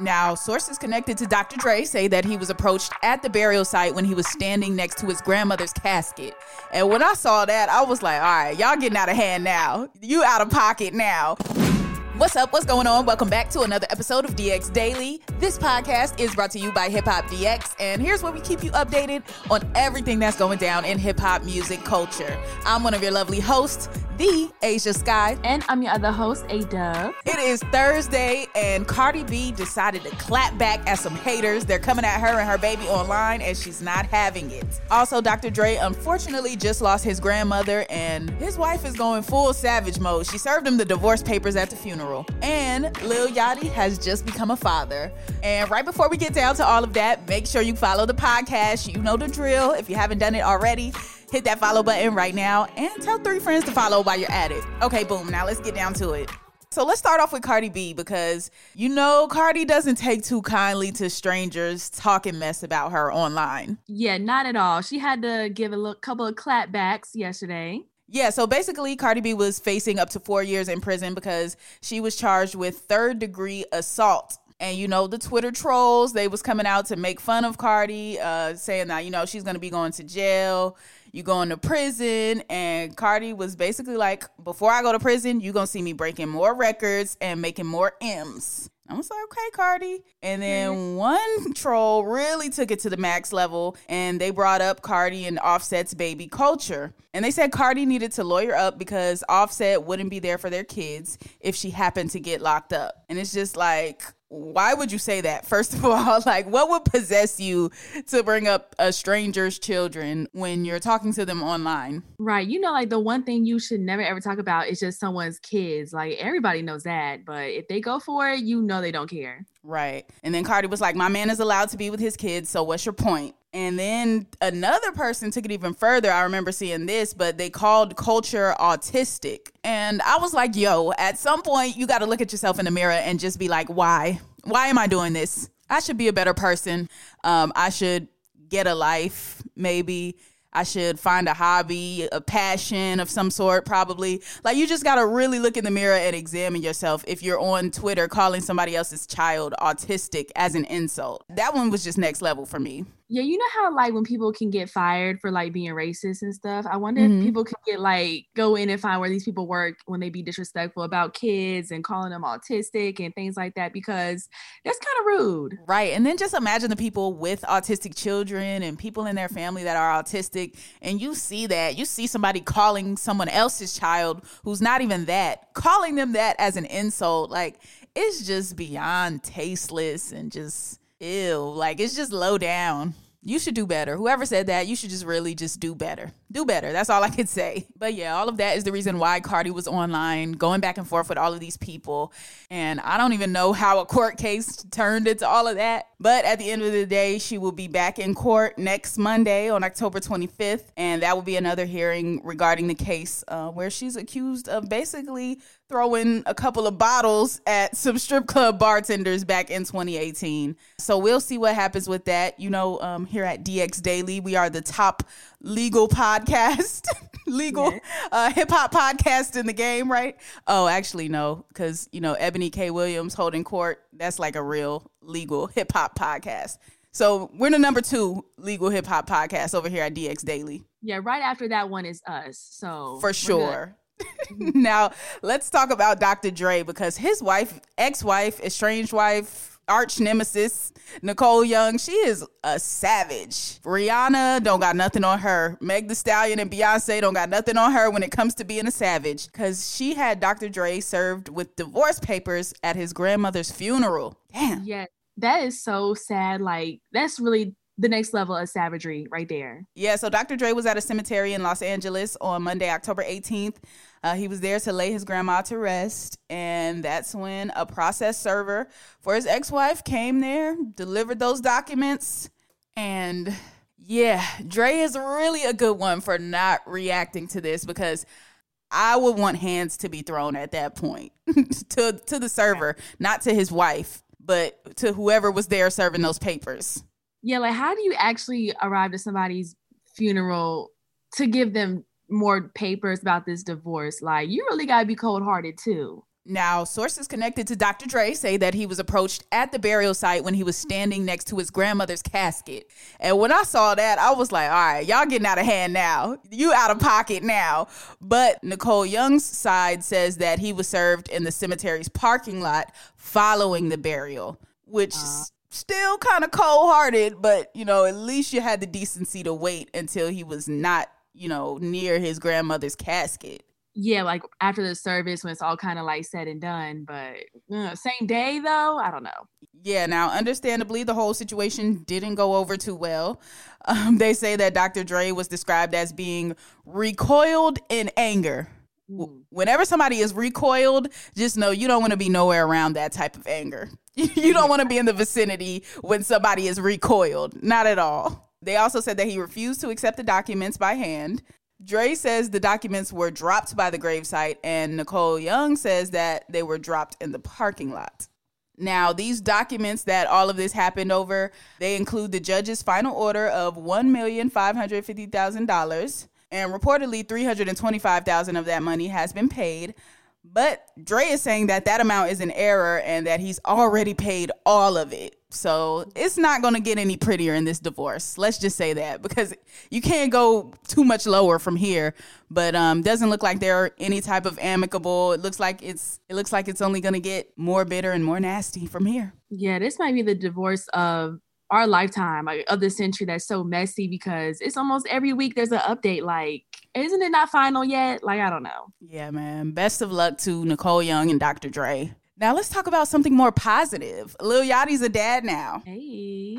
Now, sources connected to Dr. Dre say that he was approached at the burial site when he was standing next to his grandmother's casket. And when I saw that, I was like, all right, y'all getting out of hand now. You out of pocket now. What's up? What's going on? Welcome back to another episode of DX Daily. This podcast is brought to you by Hip Hop DX, and here's where we keep you updated on everything that's going down in hip hop music culture. I'm one of your lovely hosts, the Ashia Skye. And I'm your other host, A Dub. It is Thursday, and Cardi B decided to clap back at some haters. They're coming at her and her baby online, and she's not having it. Also, Dr. Dre unfortunately just lost his grandmother, and his wife is going full savage mode. She served him the divorce papers at the funeral. And Lil Yachty has just become a father. And right before we get down to all of that, make sure you follow the podcast. You know the drill. If you haven't done it already, hit that follow button right now and tell three friends to follow while you're at it. Okay, boom. Now let's get down to it. So let's start off with Cardi B because you know Cardi doesn't take too kindly to strangers talking mess about her online. Yeah, not at all. She had to give a little, couple of clapbacks yesterday. Yeah, so basically, Cardi B was facing up to four years in prison because she was charged with third degree assault. And you know the Twitter trolls, they was coming out to make fun of Cardi, uh, saying that you know she's gonna be going to jail, you going to prison, and Cardi was basically like, before I go to prison, you gonna see me breaking more records and making more M's. I was like, okay, Cardi. And then one troll really took it to the max level and they brought up Cardi and Offset's baby Kulture. And they said Cardi needed to lawyer up because Offset wouldn't be there for their kids if she happened to get locked up. And it's just like, why would you say that? First of all, like what would possess you to bring up a stranger's children when you're talking to them online? Right. You know, like the one thing you should never ever talk about is just someone's kids. Like everybody knows that. But if they go for it, you know they don't care. Right. And then Cardi was like, My man is allowed to be with his kids, so what's your point? And then another person took it even further. I remember seeing this, but they called Kulture autistic. And I was like, yo, at some point, you got to look at yourself in the mirror and just be like, why? Why am I doing this? I should be a better person. Um, I should get a life, maybe. I should find a hobby, a passion of some sort, probably. Like, you just got to really look in the mirror and examine yourself if you're on Twitter calling somebody else's child autistic as an insult. That one was just next level for me. Yeah, you know how like when people can get fired for like being racist and stuff. I wonder mm-hmm. if people can get like go in and find where these people work when they be disrespectful about kids and calling them autistic and things like that because that's kind of rude. Right. And then just imagine the people with autistic children and people in their family that are autistic and you see that. You see somebody calling someone else's child who's not even that, calling them that as an insult. Like it's just beyond tasteless and just ew. Like it's just low down. You should do better. Whoever said that, you should just really just do better. Do better. That's all I could say. But yeah, all of that is the reason why Cardi was online, going back and forth with all of these people. And I don't even know how a court case turned into all of that. But at the end of the day, she will be back in court next Monday on October 25th. And that will be another hearing regarding the case uh, where she's accused of basically throwing a couple of bottles at some strip club bartenders back in 2018. So we'll see what happens with that. You know, um, here at DX Daily, we are the top legal podcast, legal yeah. uh, hip hop podcast in the game, right? Oh, actually, no, because, you know, Eboni K. Williams holding court, that's like a real legal hip hop podcast. So we're the number two legal hip hop podcast over here at DX Daily. Yeah, right after that one is us. So for sure. now, let's talk about Dr. Dre because his wife, ex wife, estranged wife, arch nemesis, Nicole Young, she is a savage. Rihanna don't got nothing on her. Meg the Stallion and Beyonce don't got nothing on her when it comes to being a savage. Cause she had Dr. Dre served with divorce papers at his grandmother's funeral. Damn. Yeah, that is so sad. Like that's really the next level of savagery right there. Yeah, so Dr. Dre was at a cemetery in Los Angeles on Monday, October 18th. Uh, he was there to lay his grandma to rest, and that's when a process server for his ex wife came there, delivered those documents, and yeah, Dre is really a good one for not reacting to this because I would want hands to be thrown at that point to to the server, not to his wife, but to whoever was there serving those papers. Yeah, like how do you actually arrive to somebody's funeral to give them more papers about this divorce? Like you really got to be cold-hearted too. Now, sources connected to Dr. Dre say that he was approached at the burial site when he was standing next to his grandmother's casket. And when I saw that, I was like, all right, y'all getting out of hand now. You out of pocket now. But Nicole Young's side says that he was served in the cemetery's parking lot following the burial, which uh still kind of cold hearted, but you know, at least you had the decency to wait until he was not, you know, near his grandmother's casket. Yeah, like after the service when it's all kind of like said and done, but uh, same day though, I don't know. Yeah, now understandably, the whole situation didn't go over too well. Um, they say that Dr. Dre was described as being recoiled in anger. Mm. Whenever somebody is recoiled, just know you don't want to be nowhere around that type of anger. you don't want to be in the vicinity when somebody is recoiled. Not at all. They also said that he refused to accept the documents by hand. Dre says the documents were dropped by the gravesite, and Nicole Young says that they were dropped in the parking lot. Now, these documents that all of this happened over, they include the judge's final order of $1,550,000, and reportedly 325,000 of that money has been paid. But Dre is saying that that amount is an error and that he's already paid all of it. So it's not going to get any prettier in this divorce. Let's just say that because you can't go too much lower from here. But um, doesn't look like they're any type of amicable. It looks like it's it looks like it's only going to get more bitter and more nasty from here. Yeah, this might be the divorce of our lifetime like, of the century that's so messy because it's almost every week there's an update like isn't it not final yet? Like i don't know. Yeah man. Best of luck to nicole young and dr dre. Now let's talk about something more positive. Lil yachty's a dad now. Hey.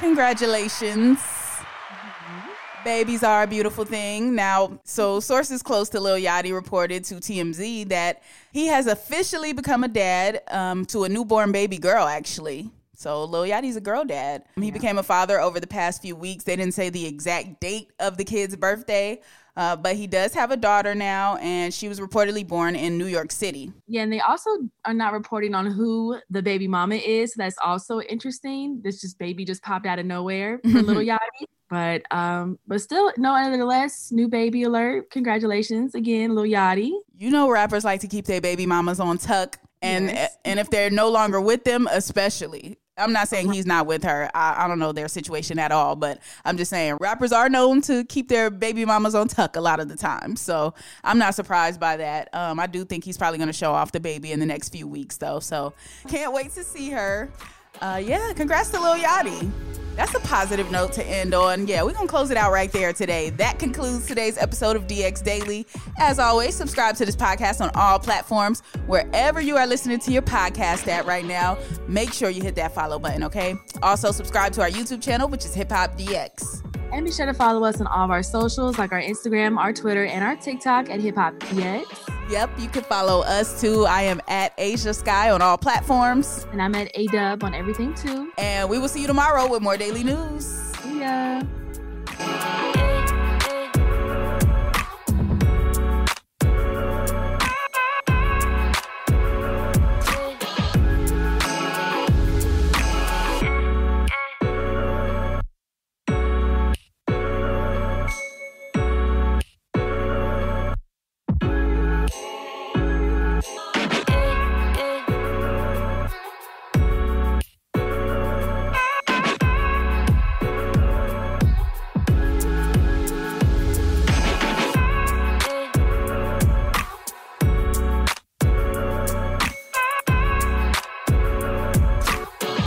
Congratulations. Mm-hmm. Babies are a beautiful thing. Now, so sources close to Lil Yachty reported to TMZ that he has officially become a dad um, to a newborn baby girl, actually. So Lil Yachty's a girl dad. He yeah. became a father over the past few weeks. They didn't say the exact date of the kid's birthday, uh, but he does have a daughter now, and she was reportedly born in New York City. Yeah, and they also are not reporting on who the baby mama is. That's also interesting. This just baby just popped out of nowhere for Little Yachty. But um, but still, no, nevertheless, new baby alert. Congratulations again, Lil Yachty. You know rappers like to keep their baby mamas on tuck. And yes. and if they're no longer with them, especially. I'm not saying he's not with her. I, I, don't know their situation at all, but I'm just saying rappers are known to keep their baby mamas on tuck a lot of the time. So I'm not surprised by that. Um, I do think he's probably going to show off the baby in the next few weeks, though. So can't wait to see her. Uh, yeah, congrats to Lil Yachty. That's a positive note to end on. Yeah, we're going to close it out right there today. That concludes today's episode of DX Daily. As always, subscribe to this podcast on all platforms. Wherever you are listening to your podcast at right now, make sure you hit that follow button, okay? Also, subscribe to our YouTube channel, which is Hip Hop DX. And be sure to follow us on all of our socials, like our Instagram, our Twitter, and our TikTok at Hip Hop DX. Yep, you can follow us too. I am at Ashia Skye on all platforms. And I'm at Dub on everything too. And we will see you tomorrow with more daily news. See ya.